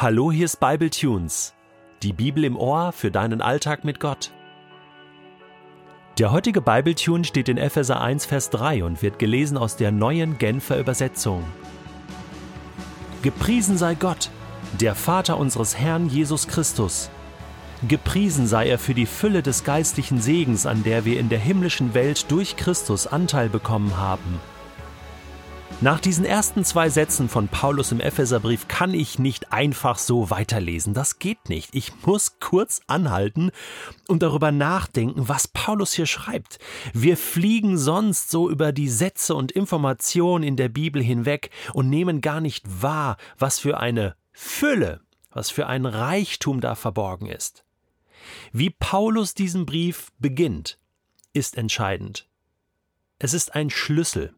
Hallo, hier ist Bible Tunes, die Bibel im Ohr für deinen Alltag mit Gott. Der heutige Bible Tune steht in Epheser 1, Vers 3 und wird gelesen aus der neuen Genfer Übersetzung. Gepriesen sei Gott, der Vater unseres Herrn Jesus Christus. Gepriesen sei er für die Fülle des geistlichen Segens, an der wir in der himmlischen Welt durch Christus Anteil bekommen haben. Nach diesen ersten zwei Sätzen von Paulus im Epheserbrief kann ich nicht einfach so weiterlesen. Das geht nicht. Ich muss kurz anhalten und darüber nachdenken, was Paulus hier schreibt. Wir fliegen sonst so über die Sätze und Informationen in der Bibel hinweg und nehmen gar nicht wahr, was für eine Fülle, was für ein Reichtum da verborgen ist. Wie Paulus diesen Brief beginnt, ist entscheidend. Es ist ein Schlüssel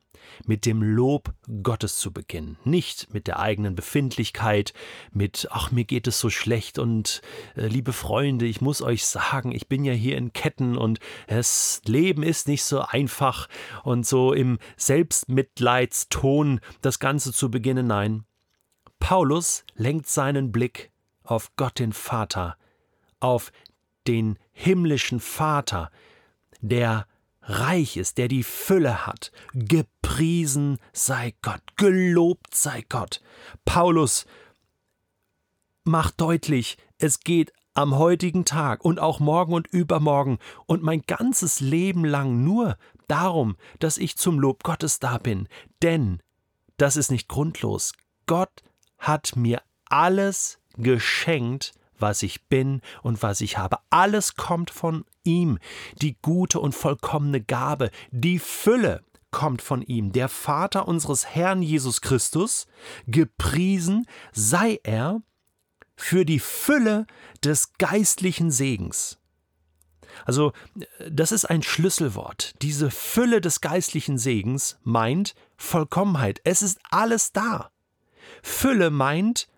mit dem Lob Gottes zu beginnen, nicht mit der eigenen Befindlichkeit, mit ach mir geht es so schlecht und äh, liebe Freunde, ich muss euch sagen, ich bin ja hier in Ketten und das Leben ist nicht so einfach und so im Selbstmitleidston das Ganze zu beginnen, nein. Paulus lenkt seinen Blick auf Gott den Vater, auf den himmlischen Vater, der reich ist, der die Fülle hat. Gepriesen sei Gott, gelobt sei Gott. Paulus macht deutlich, es geht am heutigen Tag und auch morgen und übermorgen und mein ganzes Leben lang nur darum, dass ich zum Lob Gottes da bin. Denn, das ist nicht grundlos, Gott hat mir alles geschenkt, was ich bin und was ich habe. Alles kommt von ihm. Die gute und vollkommene Gabe, die Fülle kommt von ihm. Der Vater unseres Herrn Jesus Christus, gepriesen sei er für die Fülle des geistlichen Segens. Also, das ist ein Schlüsselwort. Diese Fülle des geistlichen Segens meint Vollkommenheit. Es ist alles da. Fülle meint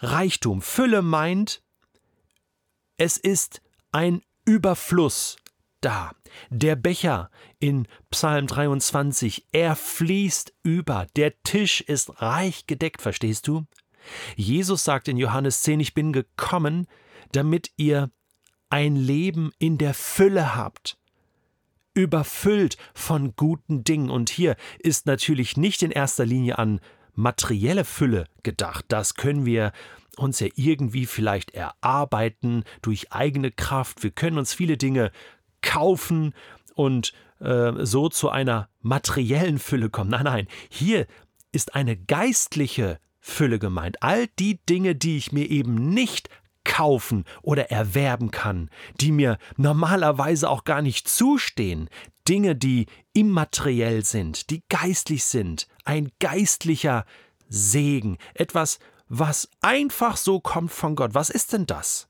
Reichtum. Fülle meint, es ist ein Überfluss da. Der Becher in Psalm 23, er fließt über. Der Tisch ist reich gedeckt, verstehst du? Jesus sagt in Johannes 10, ich bin gekommen, damit ihr ein Leben in der Fülle habt überfüllt von guten Dingen. Und hier ist natürlich nicht in erster Linie an materielle Fülle gedacht. Das können wir uns ja irgendwie vielleicht erarbeiten durch eigene Kraft. Wir können uns viele Dinge kaufen und äh, so zu einer materiellen Fülle kommen. Nein, nein, hier ist eine geistliche Fülle gemeint. All die Dinge, die ich mir eben nicht kaufen oder erwerben kann, die mir normalerweise auch gar nicht zustehen, Dinge, die immateriell sind, die geistlich sind, ein geistlicher Segen, etwas, was einfach so kommt von Gott. Was ist denn das?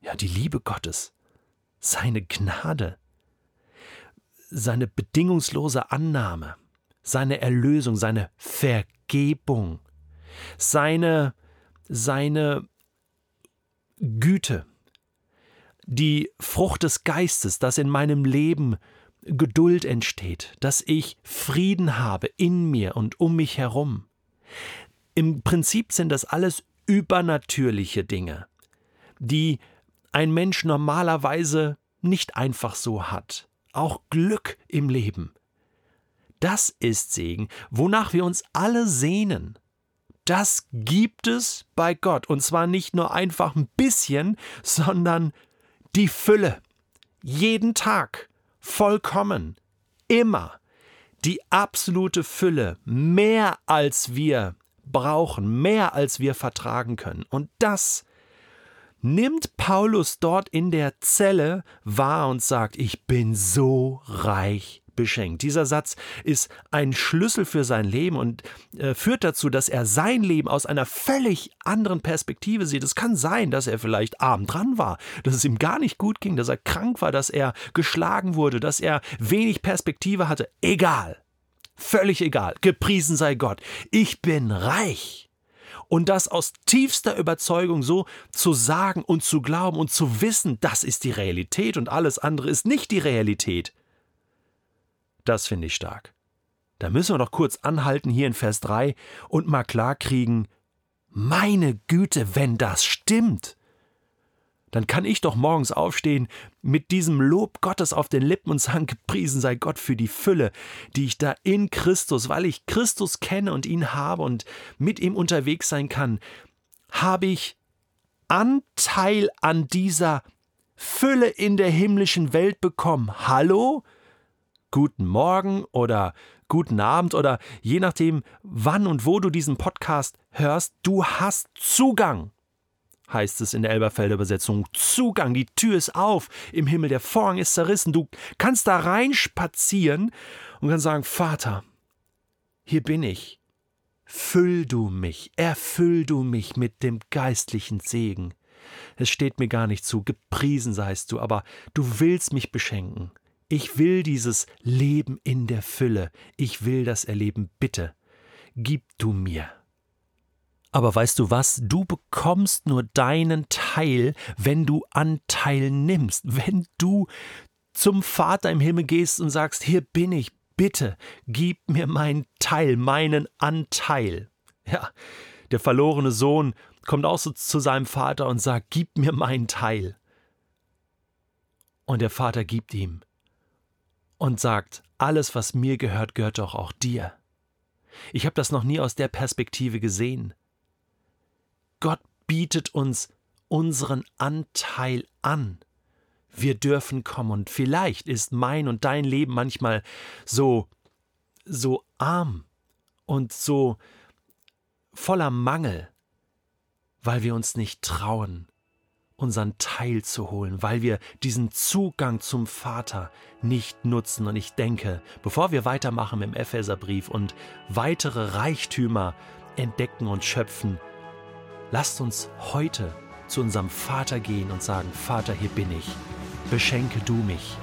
Ja, die Liebe Gottes, seine Gnade, seine bedingungslose Annahme, seine Erlösung, seine Vergebung, seine, seine Güte, die Frucht des Geistes, dass in meinem Leben Geduld entsteht, dass ich Frieden habe in mir und um mich herum. Im Prinzip sind das alles übernatürliche Dinge, die ein Mensch normalerweise nicht einfach so hat. Auch Glück im Leben. Das ist Segen, wonach wir uns alle sehnen. Das gibt es bei Gott. Und zwar nicht nur einfach ein bisschen, sondern die Fülle. Jeden Tag. Vollkommen. Immer. Die absolute Fülle. Mehr als wir brauchen, mehr als wir vertragen können. Und das nimmt Paulus dort in der Zelle wahr und sagt, ich bin so reich beschenkt. Dieser Satz ist ein Schlüssel für sein Leben und äh, führt dazu, dass er sein Leben aus einer völlig anderen Perspektive sieht. Es kann sein, dass er vielleicht arm dran war, dass es ihm gar nicht gut ging, dass er krank war, dass er geschlagen wurde, dass er wenig Perspektive hatte. Egal. Völlig egal. Gepriesen sei Gott. Ich bin reich und das aus tiefster Überzeugung so zu sagen und zu glauben und zu wissen, das ist die Realität und alles andere ist nicht die Realität. Das finde ich stark. Da müssen wir doch kurz anhalten hier in Vers 3 und mal klarkriegen, Meine Güte, wenn das stimmt, dann kann ich doch morgens aufstehen mit diesem Lob Gottes auf den Lippen und sagen, gepriesen sei Gott für die Fülle, die ich da in Christus, weil ich Christus kenne und ihn habe und mit ihm unterwegs sein kann, habe ich Anteil an dieser Fülle in der himmlischen Welt bekommen. Hallo? Guten Morgen oder guten Abend oder je nachdem, wann und wo du diesen Podcast hörst, du hast Zugang heißt es in der Elberfelder Übersetzung. Zugang, die Tür ist auf im Himmel, der Vorhang ist zerrissen. Du kannst da reinspazieren und kannst sagen: Vater, hier bin ich. Füll du mich, erfüll du mich mit dem geistlichen Segen. Es steht mir gar nicht zu, gepriesen seist du, aber du willst mich beschenken. Ich will dieses Leben in der Fülle, ich will das erleben, bitte, gib du mir. Aber weißt du was? Du bekommst nur deinen Teil, wenn du Anteil nimmst, wenn du zum Vater im Himmel gehst und sagst, hier bin ich, bitte, gib mir meinen Teil, meinen Anteil. Ja, der verlorene Sohn kommt auch so zu seinem Vater und sagt, gib mir meinen Teil. Und der Vater gibt ihm und sagt, alles, was mir gehört, gehört doch auch dir. Ich habe das noch nie aus der Perspektive gesehen. Gott bietet uns unseren Anteil an. Wir dürfen kommen und vielleicht ist mein und dein Leben manchmal so so arm und so voller Mangel, weil wir uns nicht trauen, unseren Teil zu holen, weil wir diesen Zugang zum Vater nicht nutzen. Und ich denke, bevor wir weitermachen im Epheserbrief und weitere Reichtümer entdecken und schöpfen, Lasst uns heute zu unserem Vater gehen und sagen, Vater, hier bin ich, beschenke du mich